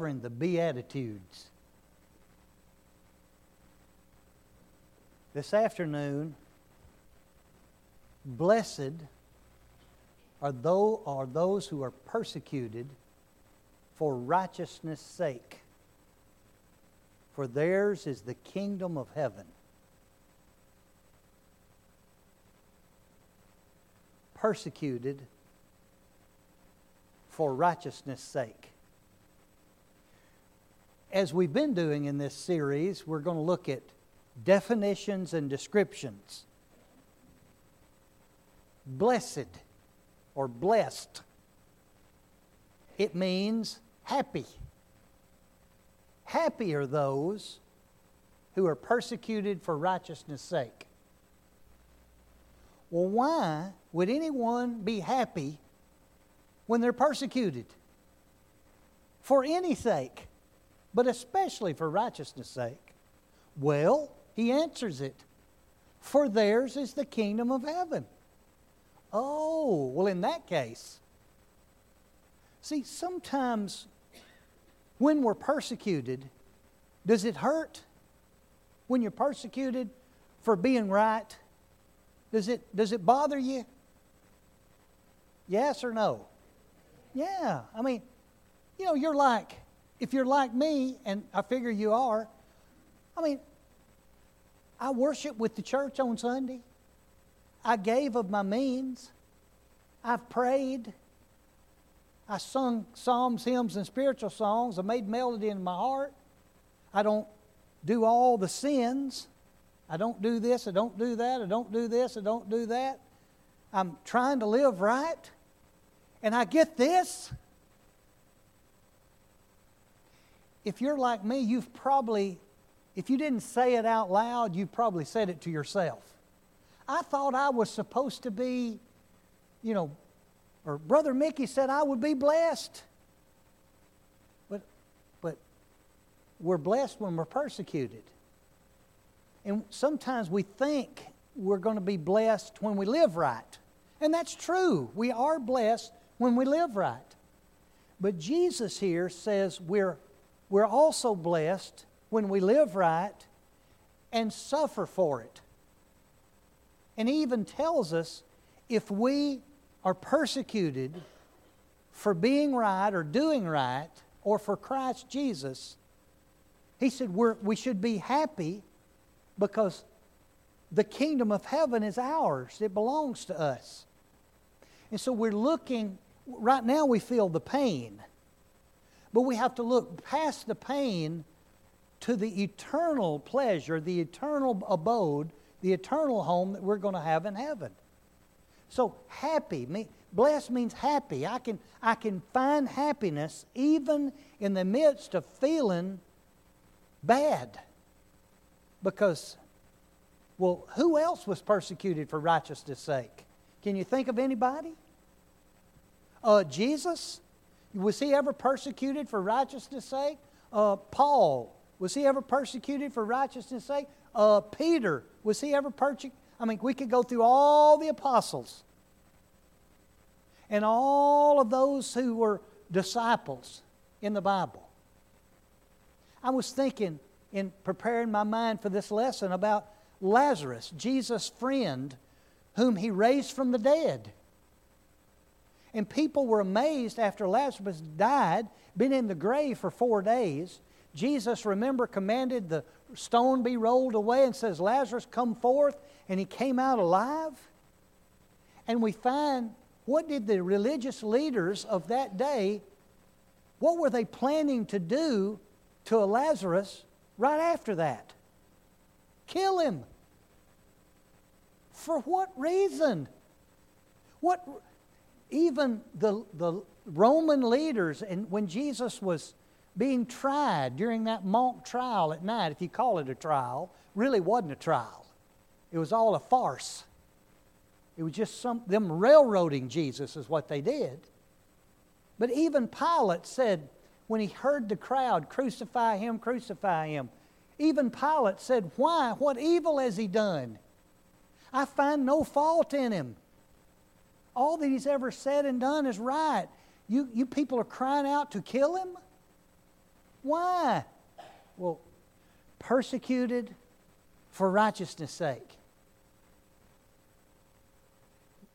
covering the Beatitudes. This afternoon, blessed are those, are those who are persecuted for righteousness' sake, for theirs is the kingdom of heaven. Persecuted for righteousness' sake. As we've been doing in this series, we're going to look at definitions and descriptions. Blessed or blessed, it means happy. Happy are those who are persecuted for righteousness' sake. Well, why would anyone be happy when they're persecuted? For any sake, but especially for righteousness' sake. Well, he answers it. For theirs is the kingdom of heaven. Oh, well, in that case, see, sometimes when we're persecuted, does it hurt when you're persecuted for being right? Does it, does it bother you? Yes or no? Yeah. I mean, you know, you're like, if you're like me, and I figure you are, I mean, I worship with the church on Sunday. I gave of my means. I've prayed. I sung psalms, hymns, and spiritual songs. I made melody in my heart. I don't do all the sins. I don't do this, I don't do that, I don't do this, I don't do that. I'm trying to live right. And I get this. If you're like me, you've probably if you didn't say it out loud, you probably said it to yourself. I thought I was supposed to be, you know, or Brother Mickey said I would be blessed. But, but we're blessed when we're persecuted. And sometimes we think we're going to be blessed when we live right. And that's true. We are blessed when we live right. But Jesus here says we're, we're also blessed when we live right and suffer for it. And he even tells us if we are persecuted for being right or doing right or for Christ Jesus, he said we should be happy because the kingdom of heaven is ours, it belongs to us. And so we're looking, right now we feel the pain, but we have to look past the pain to the eternal pleasure, the eternal abode, the eternal home that we're going to have in heaven. So happy, blessed means happy. I can, I can find happiness even in the midst of feeling bad. Because, well, who else was persecuted for righteousness' sake? Can you think of anybody? Uh, Jesus? Was he ever persecuted for righteousness' sake? Uh, Paul was he ever persecuted for righteousness' sake? Uh, Peter, was he ever persecuted? I mean, we could go through all the apostles and all of those who were disciples in the Bible. I was thinking in preparing my mind for this lesson about Lazarus, Jesus' friend, whom he raised from the dead. And people were amazed after Lazarus died, been in the grave for four days. Jesus, remember, commanded the stone be rolled away and says, Lazarus, come forth. And he came out alive. And we find what did the religious leaders of that day, what were they planning to do to Lazarus right after that? Kill him. For what reason? What even the, the Roman leaders, and when Jesus was being tried during that mock trial at night, if you call it a trial, really wasn't a trial. It was all a farce. It was just some them railroading Jesus is what they did. But even Pilate said when he heard the crowd, crucify him, crucify him. Even Pilate said, Why? What evil has he done? I find no fault in him. All that he's ever said and done is right. You, you people are crying out to kill him? Why? Well, persecuted for righteousness' sake.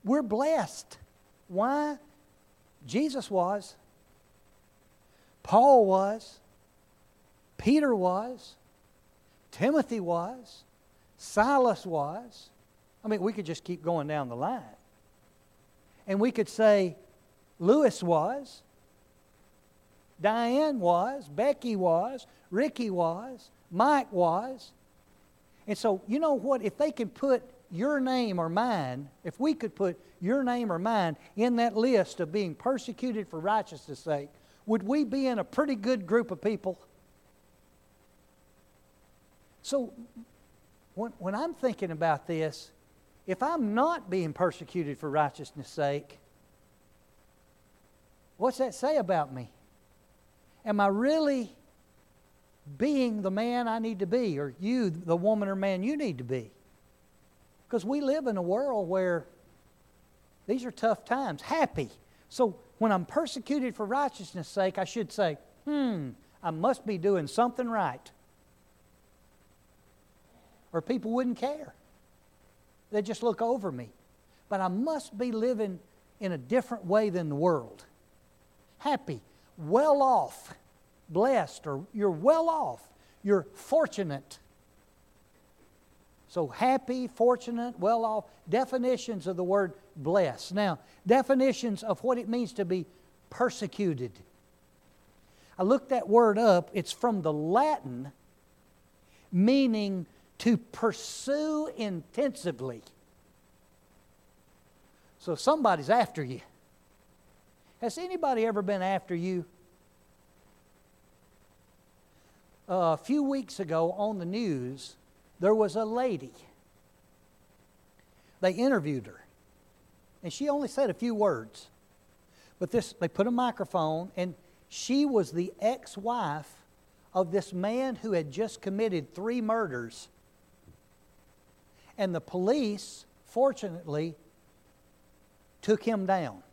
We're blessed. Why? Jesus was. Paul was. Peter was. Timothy was. Silas was. I mean, we could just keep going down the line. And we could say, Lewis was. Diane was. Becky was. Ricky was. Mike was. And so, you know what? If they can put your name or mine, if we could put your name or mine in that list of being persecuted for righteousness' sake, would we be in a pretty good group of people? So, when, when I'm thinking about this, if I'm not being persecuted for righteousness' sake, what's that say about me? Am I really being the man I need to be, or you, the woman or man you need to be? Because we live in a world where these are tough times. Happy. So when I'm persecuted for righteousness' sake, I should say, hmm, I must be doing something right. Or people wouldn't care. They'd just look over me. But I must be living in a different way than the world. Happy, well off, blessed, or you're well off, you're fortunate. So, happy, fortunate, well off, definitions of the word blessed. Now, definitions of what it means to be persecuted. I looked that word up. It's from the Latin meaning to pursue intensively. So somebody's after you. Has anybody ever been after you? Uh, a few weeks ago on the news, there was a lady. They interviewed her, and she only said a few words. But this, they put a microphone, and she was the ex wife of this man who had just committed three murders. And the police, fortunately, took him down.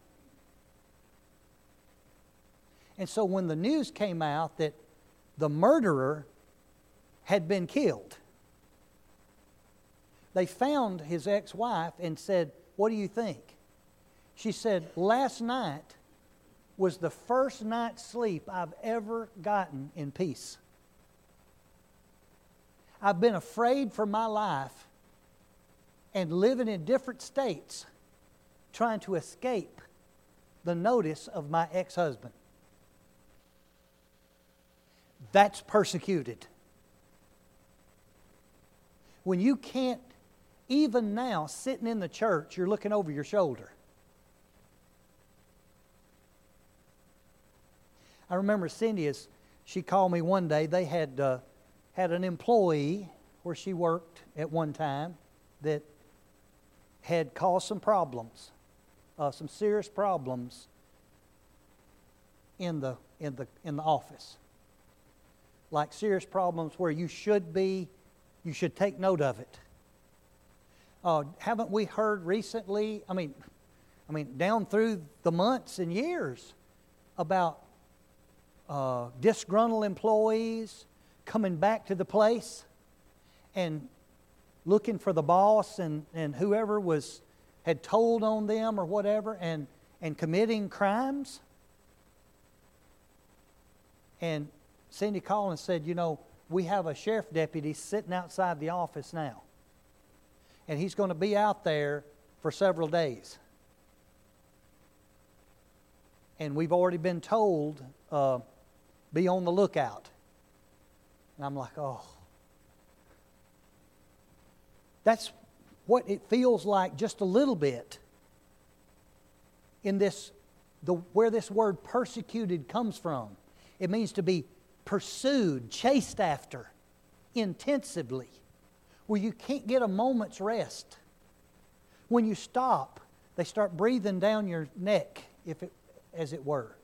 And so when the news came out that the murderer had been killed, they found his ex wife and said, What do you think? She said, Last night was the first night's sleep I've ever gotten in peace. I've been afraid for my life and living in different states trying to escape the notice of my ex husband. That's persecuted. When you can't even now, sitting in the church, you're looking over your shoulder. I remember Cindy, as she called me one day, they had, uh, had an employee where she worked at one time that had caused some problems, uh, some serious problems in the, in, the, in the office. Like serious problems where you should be, you should take note of it. Uh, haven't we heard recently? I mean, I mean, down through the months and years about uh, disgruntled employees coming back to the place and looking for the boss and, and whoever was had told on them or whatever and, and committing crimes. And Cindy and said, You know, we have a sheriff deputy sitting outside the office now and he's going to be out there for several days. And we've already been told, uh, be on the lookout. And I'm like, oh. That's what it feels like just a little bit in this, the, where this word persecuted comes from. It means to be pursued, chased after, intensively where you can't get a moment's rest. When you stop, they start breathing down your neck, if it, as it were.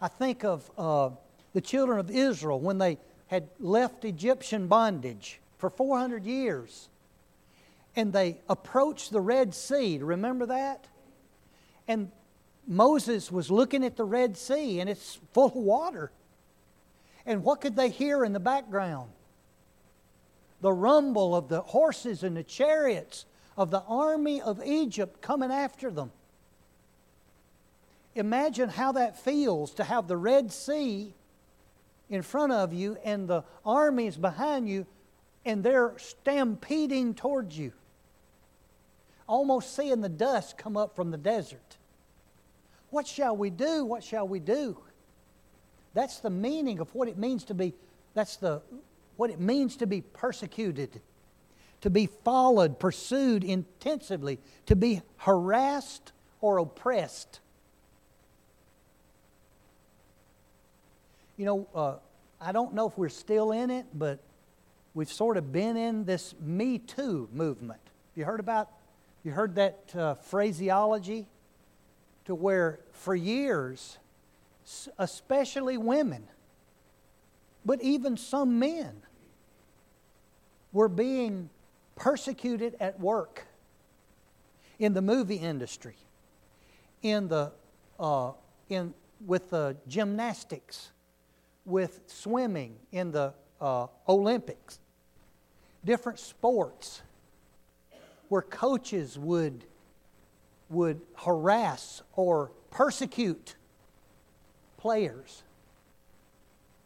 I think of uh, the children of Israel when they had left Egyptian bondage for 400 years and they approached the Red Sea. Remember that? And Moses was looking at the Red Sea and it's full of water. And what could they hear in the background? The rumble of the horses and the chariots of the army of Egypt coming after them. Imagine how that feels to have the Red Sea in front of you and the armies behind you, and they're stampeding towards you. Almost seeing the dust come up from the desert. What shall we do? What shall we do? That's the meaning of what it means to be, that's the, what it means to be persecuted, to be followed, pursued intensively, to be harassed or oppressed. You know, uh, I don't know if we're still in it, but we've sort of been in this Me Too movement. You heard about, you heard that uh, phraseology? To where for years, especially women, but even some men, were being persecuted at work, in the movie industry, in the, uh, in, with the gymnastics, with swimming in the uh, Olympics, different sports where coaches would, would harass or persecute players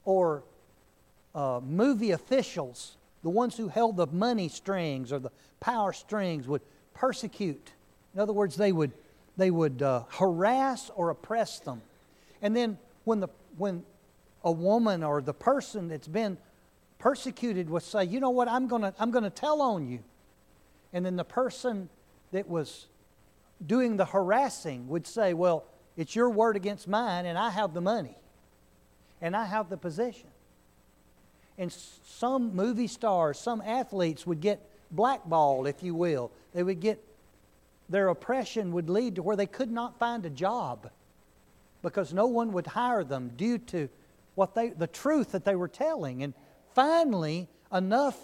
or uh, movie officials, the ones who held the money strings or the power strings, would persecute. In other words, they would, they would uh, harass or oppress them. And then when, the, when a woman or the person that's been persecuted would say, You know what, I'm going to I'm going to tell on you. And then the person that was doing the harassing would say, Well, it's your word against mine, and I have the money, and I have the position. And some movie stars, some athletes would get blackballed, if you will. They would get, their oppression would lead to where they could not find a job because no one would hire them due to what they, the truth that they were telling. And finally, enough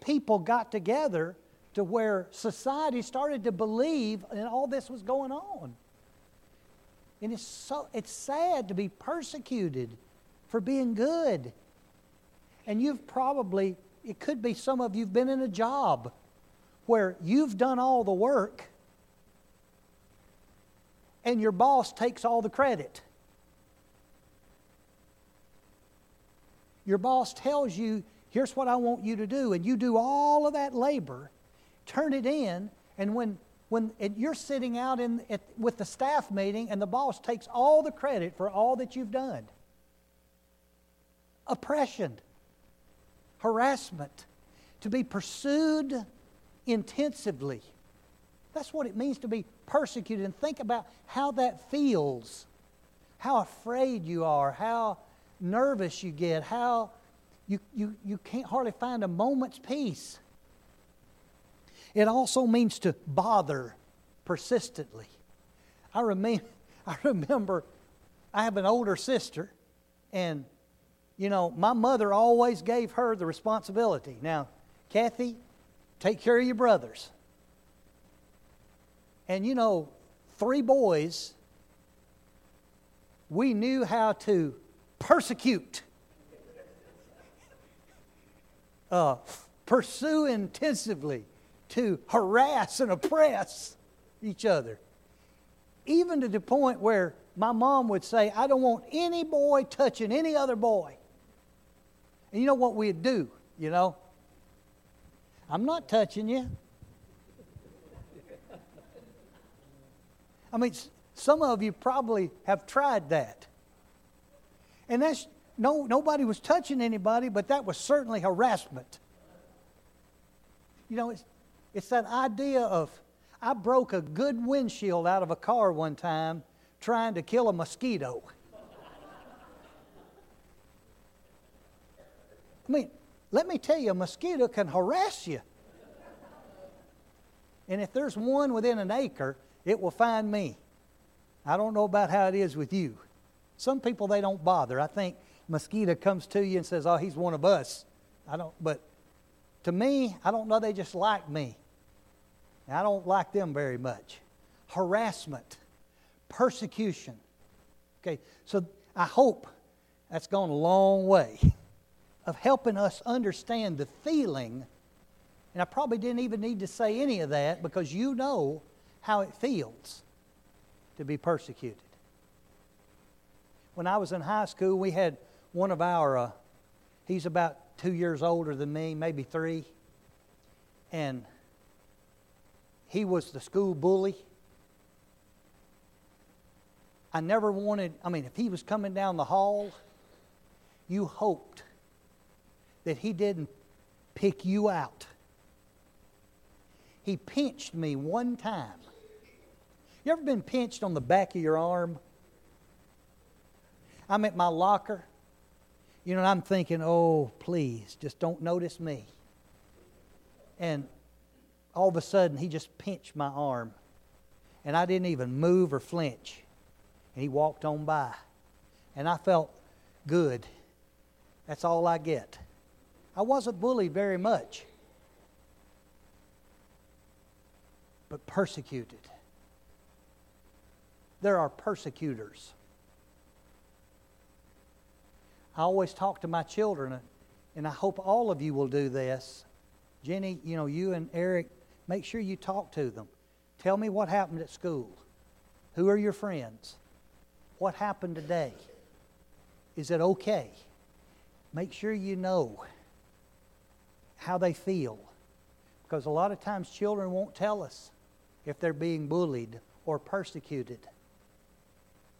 people got together to where society started to believe and all this was going on. And it's, so, it's sad to be persecuted for being good. And you've probably, it could be some of you've been in a job where you've done all the work and your boss takes all the credit. Your boss tells you, here's what I want you to do, and you do all of that labor, turn it in, and when when you're sitting out in, at, with the staff meeting and the boss takes all the credit for all that you've done. Oppression, harassment, to be pursued intensively. That's what it means to be persecuted. And think about how that feels, how afraid you are, how nervous you get, how you, you, you can't hardly find a moment's peace. It also means to bother persistently. I remember, I remember I have an older sister, and you know, my mother always gave her the responsibility. Now, Kathy, take care of your brothers. And you know, three boys, we knew how to persecute, uh, pursue intensively to harass and oppress each other. Even to the point where my mom would say, I don't want any boy touching any other boy. And you know what we'd do, you know? I'm not touching you. I mean, some of you probably have tried that. And that's no nobody was touching anybody, but that was certainly harassment. You know, it's it's that idea of, I broke a good windshield out of a car one time trying to kill a mosquito. I mean, let me tell you, a mosquito can harass you. And if there's one within an acre, it will find me. I don't know about how it is with you. Some people they don't bother. I think mosquito comes to you and says, "Oh, he's one of us." I don't but to me, I don't know they just like me. I don't like them very much. Harassment, persecution. Okay, so I hope That's gone a long way of helping us understand the feeling. And I probably didn't even need to say any of that because you know how it feels to be persecuted. When I was in high school, we had one of our, uh, he's about two years older than me, maybe three, and he was the school bully. I never wanted, I mean, if he was coming down the hall, you hoped that he didn't pick you out. He pinched me one time. You ever been pinched on the back of your arm? I'm at my locker, you know, I'm thinking, oh, please, just don't notice me. And all of a sudden, he just pinched my arm. And I didn't even move or flinch. And he walked on by. And I felt good. That's all I get. I wasn't bullied very much, but persecuted. There are persecutors. I always talk to my children, and I hope all of you will do this. Jenny, you know, you and Eric, make sure you talk to them. Tell me what happened at school. Who are your friends? What happened today? Is it okay? Make sure you know how they feel. Because a lot of times children won't tell us if they're being bullied or persecuted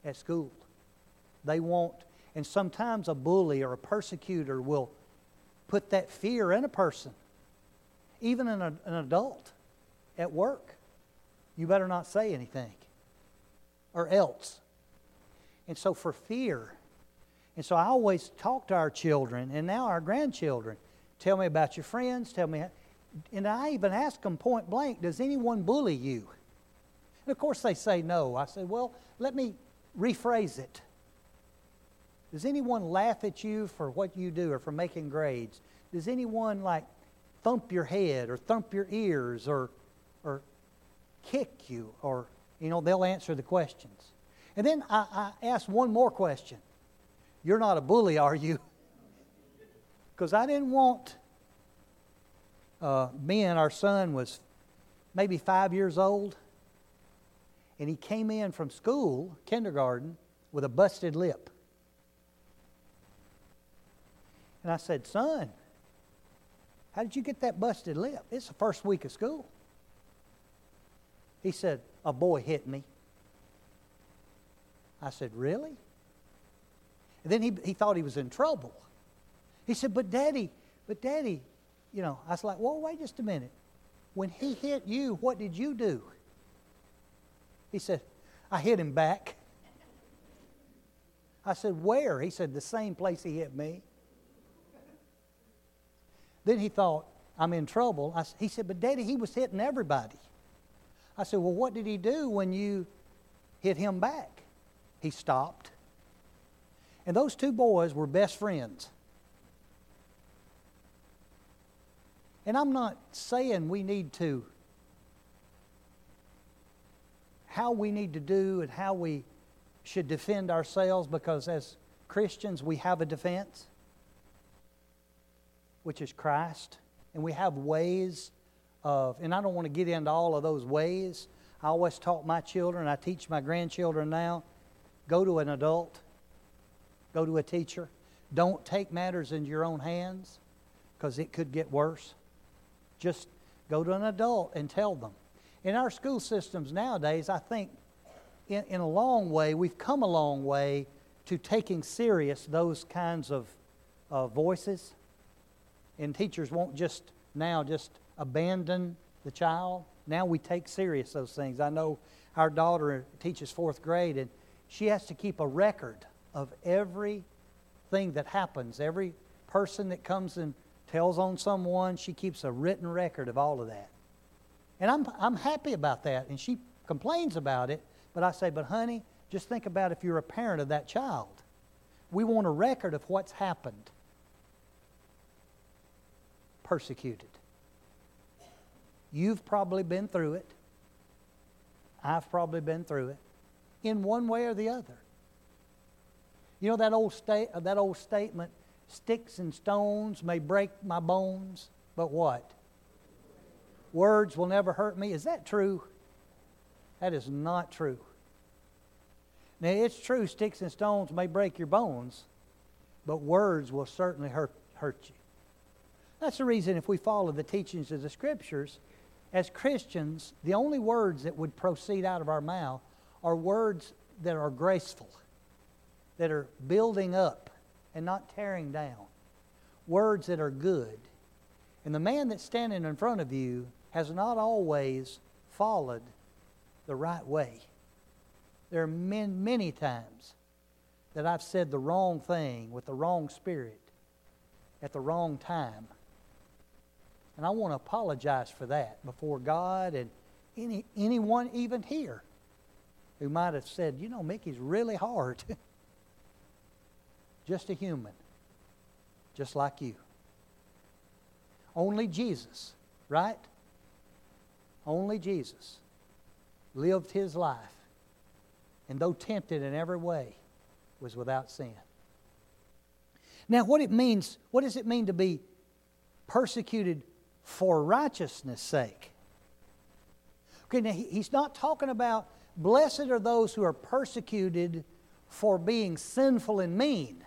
at school. They won't and sometimes a bully or a persecutor will put that fear in a person, even in a, an adult at work. You better not say anything, or else. And so, for fear, and so I always talk to our children and now our grandchildren. Tell me about your friends. Tell me. And I even ask them point blank, does anyone bully you? And of course they say no. I say, well, let me rephrase it. Does anyone laugh at you for what you do or for making grades? Does anyone like thump your head or thump your ears or or kick you or you know they'll answer the questions. And then I, I ask one more question. You're not a bully, are you? Because I didn't want uh, Ben, our son, was maybe five years old, and he came in from school, kindergarten, with a busted lip. And I said, Son, how did you get that busted lip? It's the first week of school. He said, A boy hit me. I said, Really? And then he, he thought he was in trouble. He said, But daddy, but daddy, you know, I was like, Well, wait just a minute. When he hit you, what did you do? He said, I hit him back. I said, Where? He said, The same place he hit me. Then he thought, I'm in trouble. I, he said, But Daddy, he was hitting everybody. I said, Well, what did he do when you hit him back? He stopped. And those two boys were best friends. And I'm not saying we need to, how we need to do and how we should defend ourselves because as Christians we have a defense which is Christ. And we have ways of, and I don't want to get into all of those ways. I always taught my children, I teach my grandchildren now go to an adult, go to a teacher. Don't take matters into your own hands because it could get worse. Just go to an adult and tell them. In our school systems nowadays, I think in, in a long way, we've come a long way to taking serious those kinds of uh, voices and teachers won't just now just abandon the child. Now we take serious those things. I know our daughter teaches fourth grade, and she has to keep a record of everything that happens. Every person that comes and tells on someone, she keeps a written record of all of that. And I'm, I'm happy about that. And she complains about it, but I say, but honey, just think about if you're a parent of that child. We want a record of what's happened persecuted. You've probably been through it. I've probably been through it in one way or the other. You know that old, sta- uh, that old statement, sticks and stones may break my bones, but what? Words will never hurt me. Is that true? That is not true. Now, it's true, sticks and stones may break your bones, but words will certainly hurt, hurt you. That's the reason, if we follow the teachings of the Scriptures, as Christians, the only words that would proceed out of our mouth are words that are graceful, that are building up and not tearing down, words that are good. And the man that's standing in front of you has not always followed the right way. There are many, many times that I've said the wrong thing with the wrong spirit at the wrong time. And I want to apologize for that before God and any, anyone even here who might have said, you know, Mickey's really hard. just a human, just like you. Only Jesus, right? Only Jesus lived his life, and though tempted in every way, was without sin. Now, what it means, what does it mean to be persecuted for righteousness' sake? Okay, now he's not talking about blessed are those who are persecuted for being sinful and mean.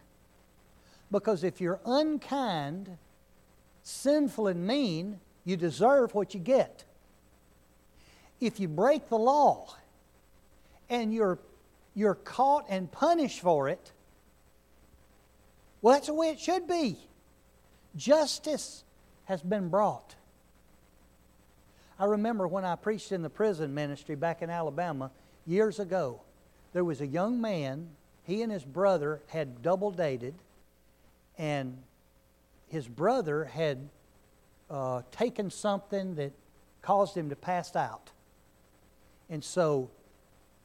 Because if you're unkind, sinful, and mean, you deserve what you get. If you break the law and you're, you're caught and punished for it, well, that's the way it should be. Justice has been brought. I remember when I preached in the prison ministry back in Alabama years ago, there was a young man, he and his brother had double dated, and his brother had uh, taken something that caused him to pass out. And so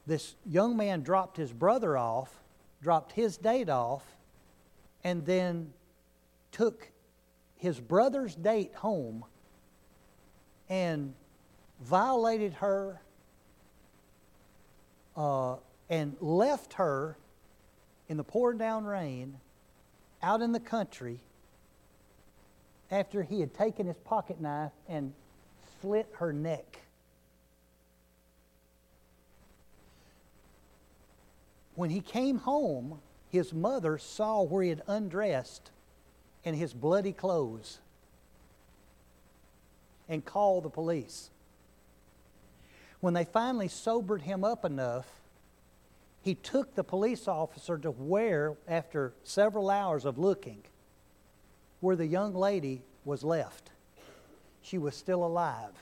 this young man dropped his brother off, dropped his date off, and then took his brother's date home and violated her uh, and left her in the pouring down rain out in the country after he had taken his pocket knife and slit her neck. When he came home, his mother saw where he had undressed in his bloody clothes and called the police. When they finally sobered him up enough, he took the police officer to where, after several hours of looking, where the young lady was left. She was still alive.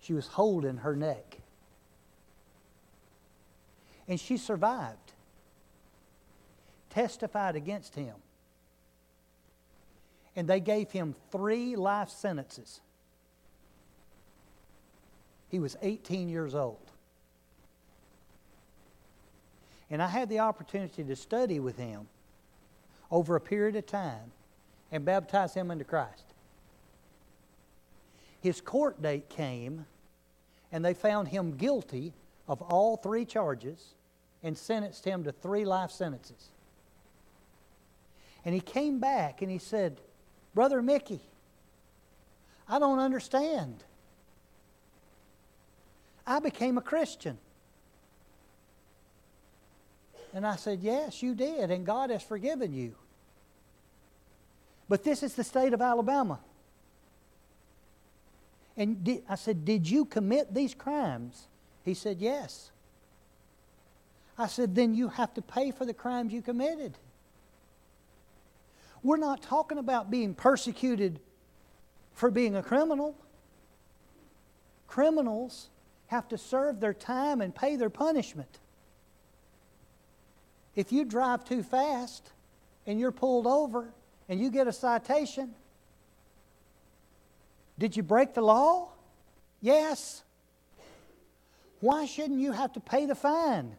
She was holding her neck. And she survived, testified against him. And they gave him three life sentences. He was 18 years old. And I had the opportunity to study with him over a period of time and baptize him into Christ. His court date came, and they found him guilty of all three charges and sentenced him to three life sentences. And he came back and he said, Brother Mickey, I don't understand. I became a Christian. And I said, Yes, you did, and God has forgiven you. But this is the state of Alabama. And did, I said, Did you commit these crimes? He said, Yes. I said, Then you have to pay for the crimes you committed. We're not talking about being persecuted for being a criminal. Criminals have to serve their time and pay their punishment. If you drive too fast and you're pulled over and you get a citation, did you break the law? Yes. Why shouldn't you have to pay the fine?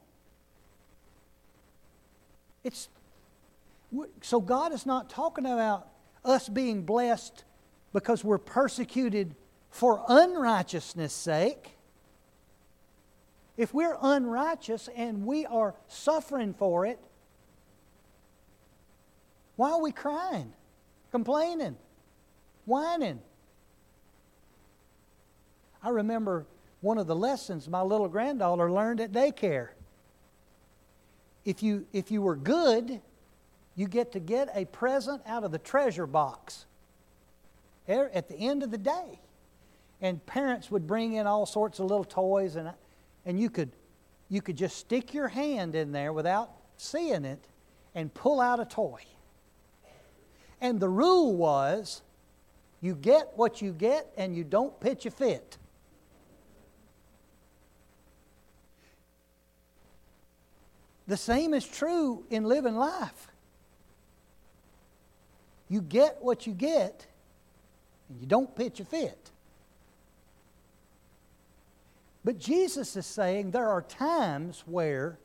It's so God is not talking about us being blessed because we're persecuted for unrighteousness' sake. if we're unrighteous and we are suffering for it, why are we crying, complaining, whining? I remember one of the lessons my little granddaughter learned at daycare. If you, if you were good, you get to get a present out of the treasure box at the end of the day. And parents would bring in all sorts of little toys, and, and you, could, you could just stick your hand in there without seeing it and pull out a toy. And the rule was you get what you get and you don't pitch a fit. The same is true in living life. You get what you get, and you don't pitch a fit. But Jesus is saying there are times where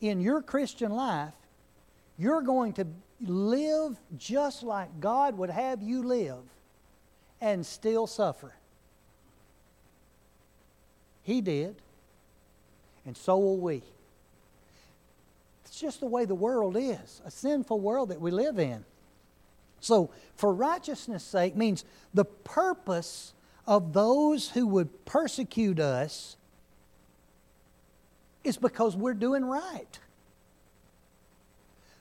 in your Christian life, you're going to live just like God would have you live and still suffer. He did, and so will we. It's just the way the world is, a sinful world that we live in. So, for righteousness' sake means the purpose of those who would persecute us is because we're doing right.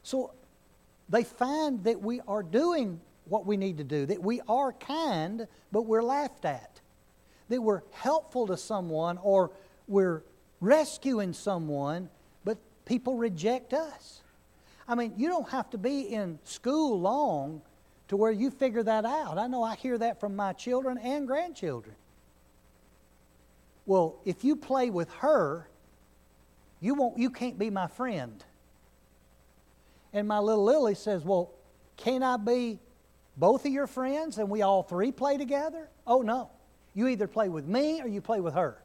So, they find that we are doing what we need to do, that we are kind, but we're laughed at, that we're helpful to someone or we're rescuing someone, but people reject us. I mean, you don't have to be in school long to where you figure that out. I know I hear that from my children and grandchildren. Well, if you play with her, you won't you can't be my friend. And my little Lily says, "Well, can I be both of your friends and we all three play together?" Oh no. You either play with me or you play with her.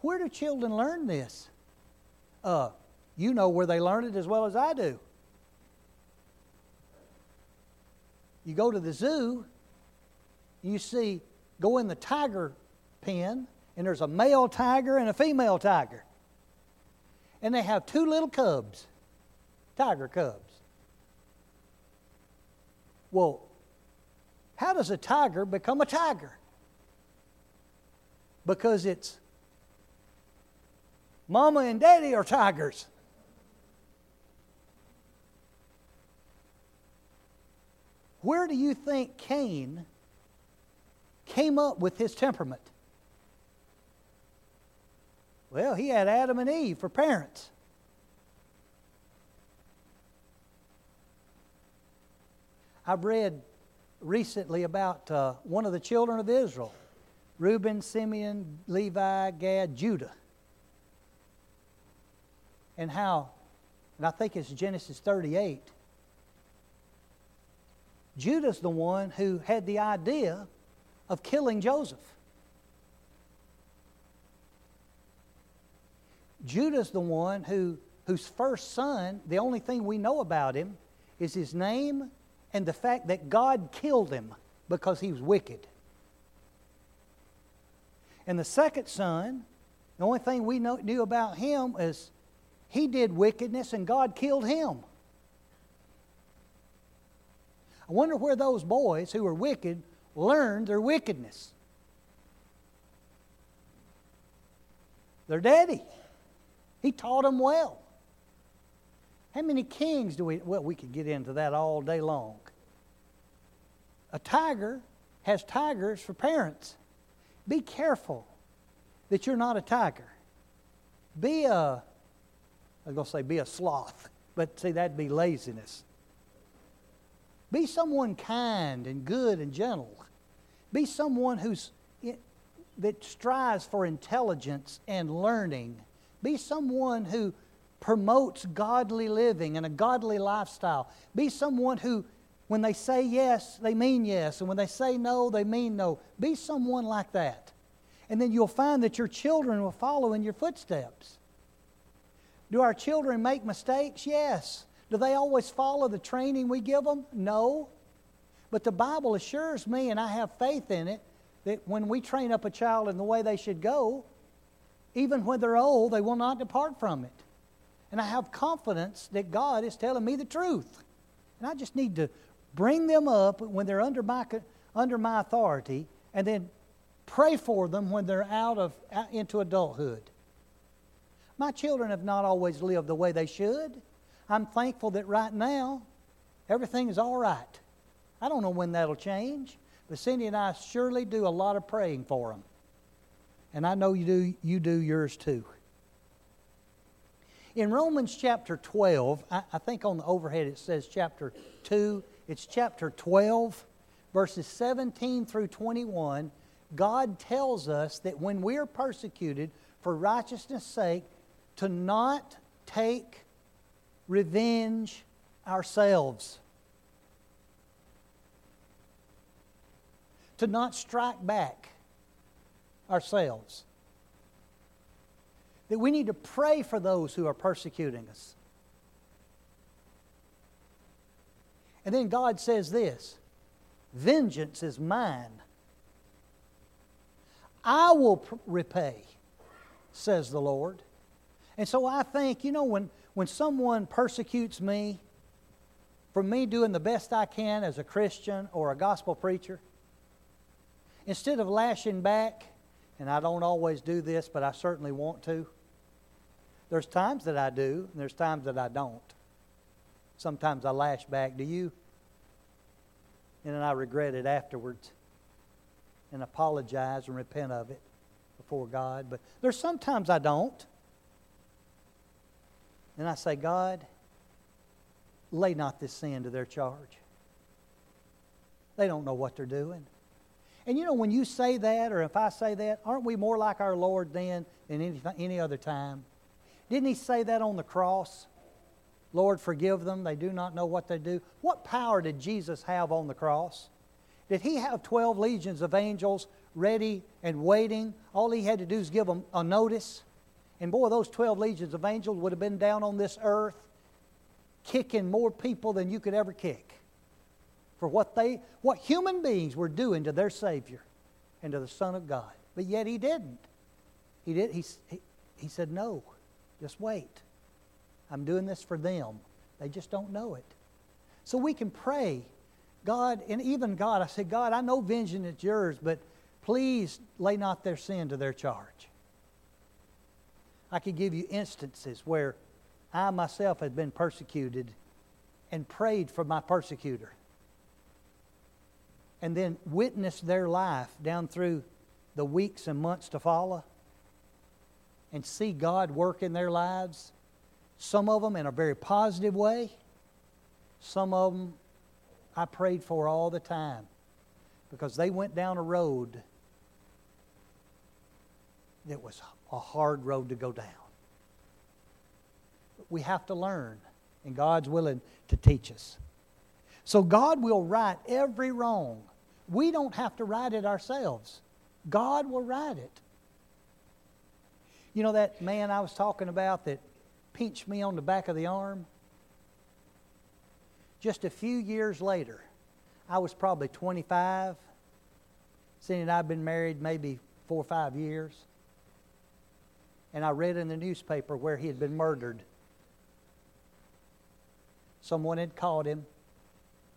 Where do children learn this? Uh, you know where they learn it as well as I do. You go to the zoo, you see, go in the tiger pen, and there's a male tiger and a female tiger. And they have two little cubs, tiger cubs. Well, how does a tiger become a tiger? Because it's Mama and Daddy are tigers. Where do you think Cain came up with his temperament? Well, he had Adam and Eve for parents. I've read recently about uh, one of the children of Israel Reuben, Simeon, Levi, Gad, Judah and how, and I think it's Genesis 38, Judah's the one who had the idea of killing Joseph. Judah's the one who, whose first son, the only thing we know about him is his name and the fact that God killed him because he was wicked. And the second son, the only thing we know, knew about him is he did wickedness and God killed him. I wonder where those boys who were wicked learned their wickedness. Their daddy. He taught them well. How many kings do we, well, we could get into that all day long. A tiger has tigers for parents. Be careful that you're not a tiger. Be a I was going to say be a sloth, but see, that'd be laziness. Be someone kind and good and gentle. Be someone who's that strives for intelligence and learning. Be someone who promotes godly living and a godly lifestyle. Be someone who, when they say yes, they mean yes, and when they say no, they mean no. Be someone like that. And then you'll find that your children will follow in your footsteps. Do our children make mistakes? Yes. Do they always follow the training we give them? No. But the Bible assures me, and I have faith in it, that when we train up a child in the way they should go, Even when they're old, they will not depart from it. And I have confidence that God is telling me the truth. And I just need to bring them up when they're under my, under my authority and then pray for them when they're out of out into adulthood. My children have not always lived the way they should. I'm thankful that right now everything is all right. I don't know when that'll change, but Cindy and I surely do a lot of praying for them. And I know you do you do yours too. In Romans chapter 12, I, I think on the overhead it says chapter 2. It's chapter 12, verses 17 through 21. God tells us that when we're persecuted for righteousness' sake, to not take revenge ourselves. To not strike back ourselves that we need to pray for those who are persecuting us. And then God says this Vengeance is mine. I will repay, says the Lord. And so I think, you know, when, when someone persecutes me for me doing the best I can as a Christian or a gospel preacher, instead of lashing back, and I don't always do this, but I certainly want to, there's times that I do, and there's times that I don't. Sometimes I lash back. Do you? And then I regret it afterwards and apologize and repent of it before God. But there's sometimes I don't. And I say, God, lay not this sin to their charge. They don't know what they're doing. And you know, when you say that, or if I say that, aren't we more like our Lord then than any, any other time? Didn't he say that on the cross? Lord, forgive them. They do not know what they do. What power did Jesus have on the cross? Did he have 12 legions of angels ready and waiting? All he had to do is give them a notice. And boy, those 12 legions of angels would have been down on this earth kicking more people than you could ever kick for what they what human beings were doing to their savior and to the son of god but yet he didn't he did he, he, he said no just wait. I'm doing this for them. They just don't know it. So we can pray, God, and even God, I say, God, I know vengeance is yours, but please lay not their sin to their charge. I could give you instances where I myself had been persecuted and prayed for my persecutor. And then witnessed their life down through the weeks and months to follow and see God work in their lives. Some of them in a very positive way. Some of them I prayed for all the time because they went down a road that was a hard road to go down. But we have to learn, and God's willing to teach us. So God will right every wrong. We don't have to right it ourselves. God will right it. You know that man I was talking about that pinched me on the back of the arm? Just a few years later, I was probably 25. Cindy and I had been married maybe four or five years. And I read in the newspaper where he had been murdered. Someone had caught him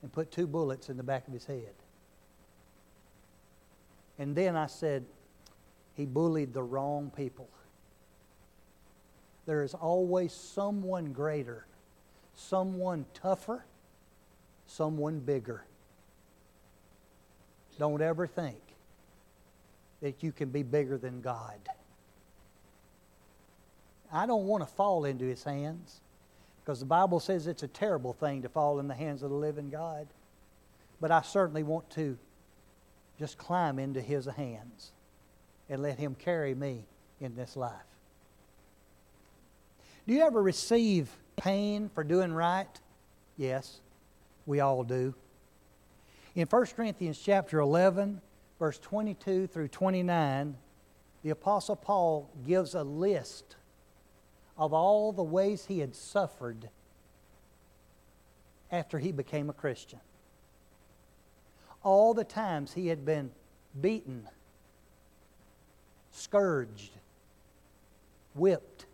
and put two bullets in the back of his head. And then I said, he bullied the wrong people there is always someone greater, someone tougher, someone bigger. Don't ever think that you can be bigger than God. I don't want to fall into his hands because the Bible says it's a terrible thing to fall in the hands of the living God. But I certainly want to just climb into his hands and let him carry me in this life. Do you ever receive pain for doing right? Yes, we all do. In 1 Corinthians chapter 11, verse 22 through 29, the Apostle Paul gives a list of all the ways he had suffered after he became a Christian. All the times he had been beaten, scourged, whipped,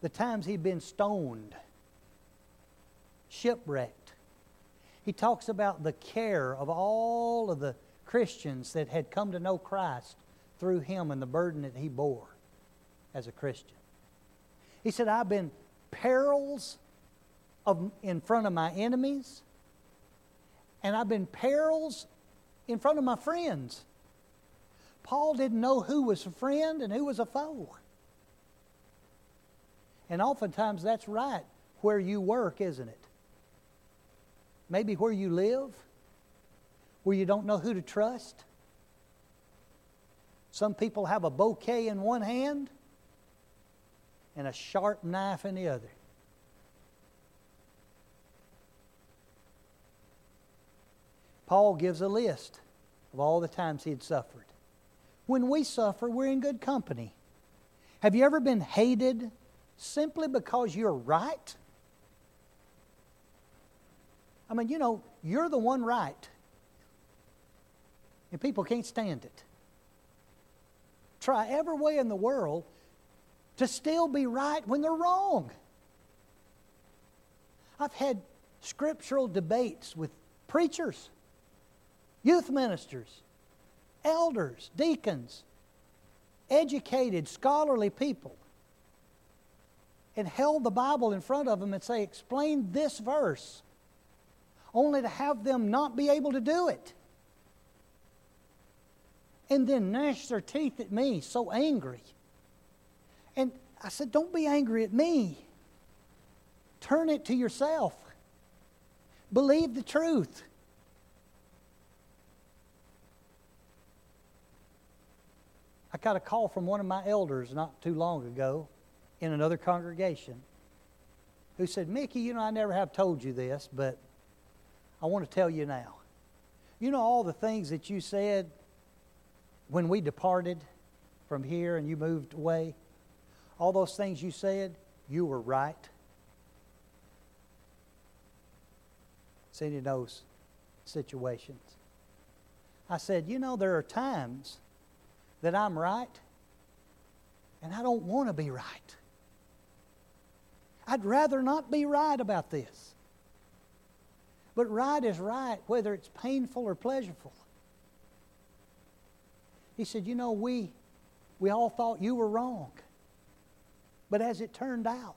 the times he'd been stoned, shipwrecked. He talks about the care of all of the Christians that had come to know Christ through him and the burden that he bore as a Christian. He said, I've been perils of, in front of my enemies, and I've been perils in front of my friends. Paul didn't know who was a friend and who was a foe. And oftentimes that's right where you work, isn't it? Maybe where you live, where you don't know who to trust. Some people have a bouquet in one hand and a sharp knife in the other. Paul gives a list of all the times he had suffered. When we suffer, we're in good company. Have you ever been hated simply because you're right? I mean, you know, you're the one right. And people can't stand it. Try every way in the world to still be right when they're wrong. I've had scriptural debates with preachers youth ministers, elders, deacons, educated, scholarly people, and held the Bible in front of them and say, Explain this verse, only to have them not be able to do it. And then gnash their teeth at me, so angry. And I said, Don't be angry at me. Turn it to yourself. Believe the truth. I got a call from one of my elders not too long ago in another congregation who said, Mickey, you know, I never have told you this, but I want to tell you now. You know, all the things that you said when we departed from here and you moved away, all those things you said, you were right. Seen in those situations. I said, you know, there are times that I'm right, and I don't want to be right. I'd rather not be right about this. But right is right, whether it's painful or pleasurable. He said, You know, we, we all thought you were wrong. But as it turned out,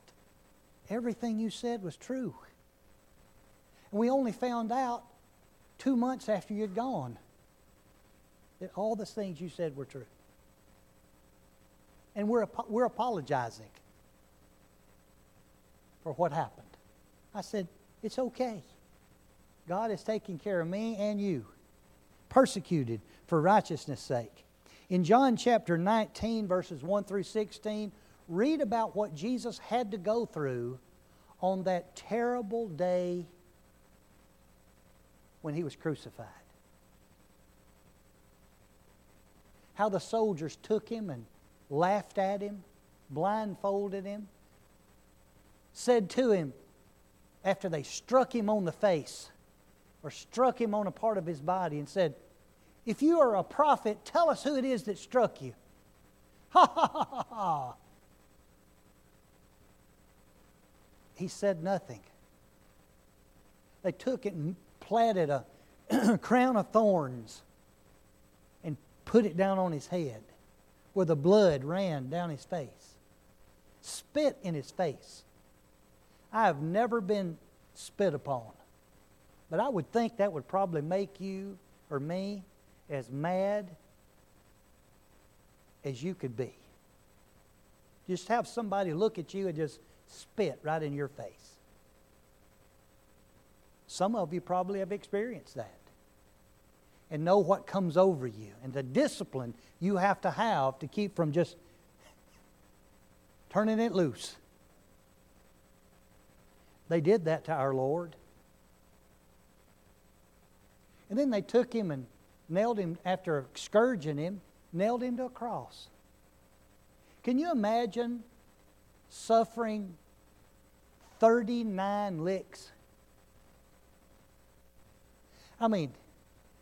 everything you said was true. And we only found out two months after you'd gone that all the things you said were true. And we're, we're apologizing for what happened. I said, It's okay. God is taking care of me and you, persecuted for righteousness' sake. In John chapter 19, verses 1 through 16, read about what Jesus had to go through on that terrible day when he was crucified. how the soldiers took him and laughed at him, blindfolded him, said to him, after they struck him on the face or struck him on a part of his body, and said, If you are a prophet, tell us who it is that struck you. Ha ha ha ha ha. He said nothing. They took it and planted a crown of thorns and put it down on his head where the blood ran down his face, spit in his face. I have never been spit upon, but I would think that would probably make you or me as mad as you could be. Just have somebody look at you and just spit right in your face. Some of you probably have experienced that and know what comes over you and the discipline you have to have to keep from just turning it loose. They did that to our Lord. And then they took him and nailed him, after scourging him, nailed him to a cross. Can you imagine suffering 39 licks? I mean,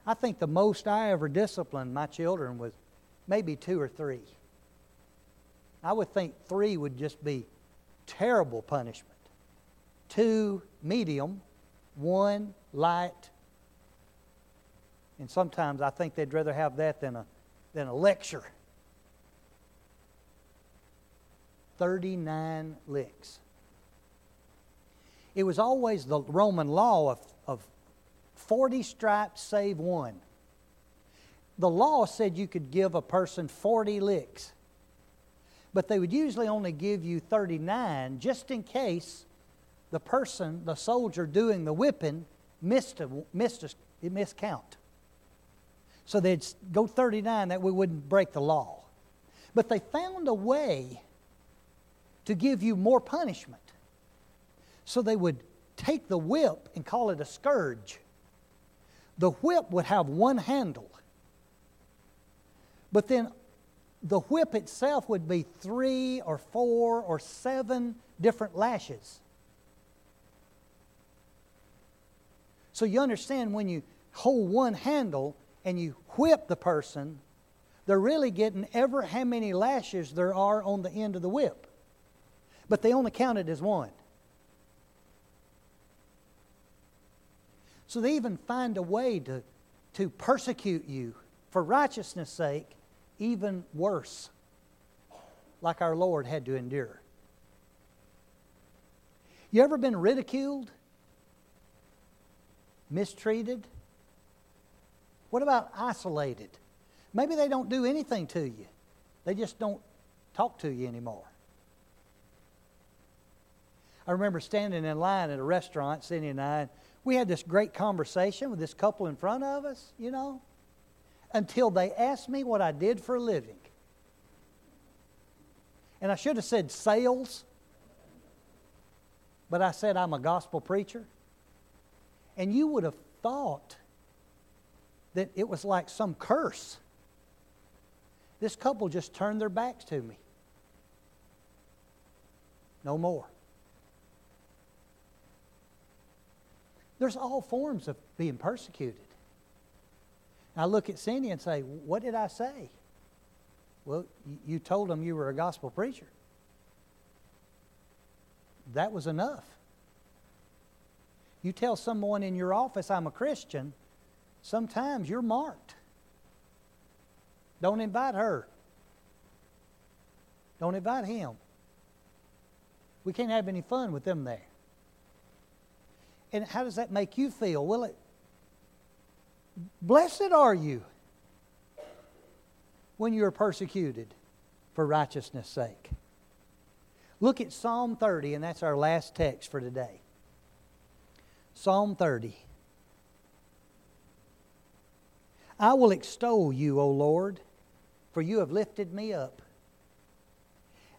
I think the most I ever disciplined my children was maybe two or three. I would think three would just be terrible punishment. Two, medium. One, light. And sometimes I think they'd rather have that than a, than a lecture. 39 licks. It was always the Roman law of, of 40 stripes save one. The law said you could give a person 40 licks, but they would usually only give you 39 just in case the person, the soldier doing the whipping, missed a, missed a miscount. So they'd go 39 that we wouldn't break the law. But they found a way to give you more punishment. So they would take the whip and call it a scourge. The whip would have one handle, but then the whip itself would be three or four or seven different lashes. So you understand when you hold one handle and you whip the person, they're really getting ever how many lashes there are on the end of the whip. But they only count it as one. So they even find a way to, to persecute you for righteousness' sake, even worse, like our Lord had to endure. You ever been ridiculed? Mistreated? What about isolated? Maybe they don't do anything to you, they just don't talk to you anymore. I remember standing in line at a restaurant, Cindy and I, we had this great conversation with this couple in front of us, you know, until they asked me what I did for a living. And I should have said sales, but I said I'm a gospel preacher. And you would have thought that it was like some curse. This couple just turned their backs to me. No more. There's all forms of being persecuted. I look at Cindy and say, What did I say? Well, you told them you were a gospel preacher. That was enough. You tell someone in your office, I'm a Christian, sometimes you're marked. Don't invite her. Don't invite him. We can't have any fun with them there. And how does that make you feel? Well, it, blessed are you when you are persecuted for righteousness' sake. Look at Psalm 30, and that's our last text for today. Psalm 30. I will extol you, O Lord, for you have lifted me up.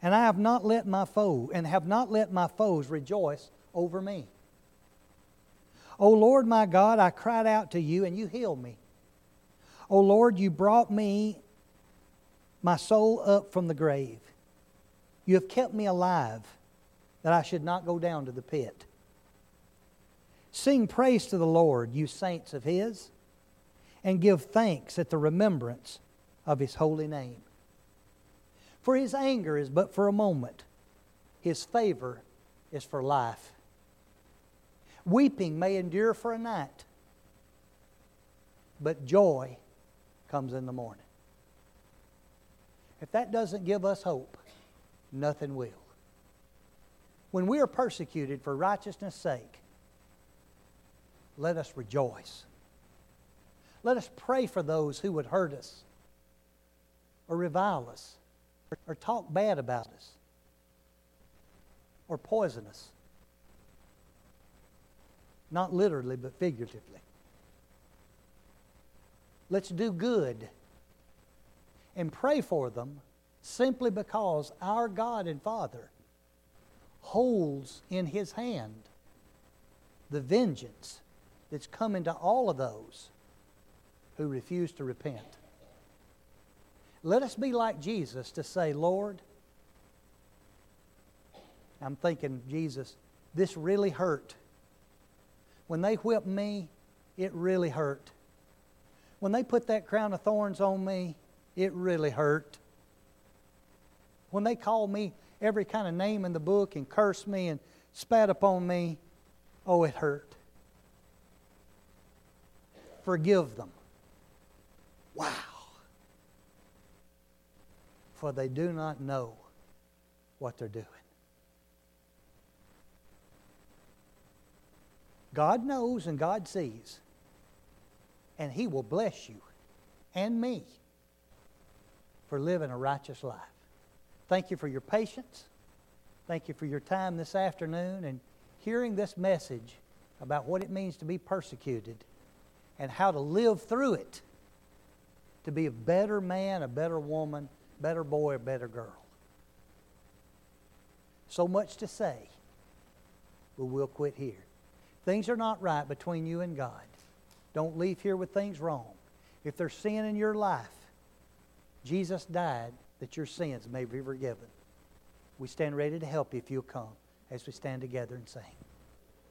And I have not let my foe, and have not let my foes rejoice over me. O Lord my God, I cried out to you and you healed me. O Lord, you brought me, my soul up from the grave. You have kept me alive that I should not go down to the pit. Sing praise to the Lord, you saints of His, and give thanks at the remembrance of His holy name. For His anger is but for a moment, His favor is for life. Weeping may endure for a night, but joy comes in the morning. If that doesn't give us hope, nothing will. When we are persecuted for righteousness' sake, let us rejoice. Let us pray for those who would hurt us or revile us or talk bad about us or poison us. Not literally, but figuratively. Let's do good and pray for them simply because our God and Father holds in His hand the vengeance that's coming to all of those who refuse to repent. Let us be like Jesus to say, Lord, I'm thinking, Jesus, this really hurt. When they whipped me, it really hurt. When they put that crown of thorns on me, it really hurt. When they called me every kind of name in the book and cursed me and spat upon me, oh, it hurt. Forgive them. Wow. For they do not know what they're doing. God knows and God sees, and He will bless you and me for living a righteous life. Thank you for your patience. Thank you for your time this afternoon and hearing this message about what it means to be persecuted and how to live through it to be a better man, a better woman, better boy, a better girl. So much to say, but we'll quit here. Things are not right between you and God. Don't leave here with things wrong. If there's sin in your life, Jesus died that your sins may be forgiven. We stand ready to help you if you'll come as we stand together and sing.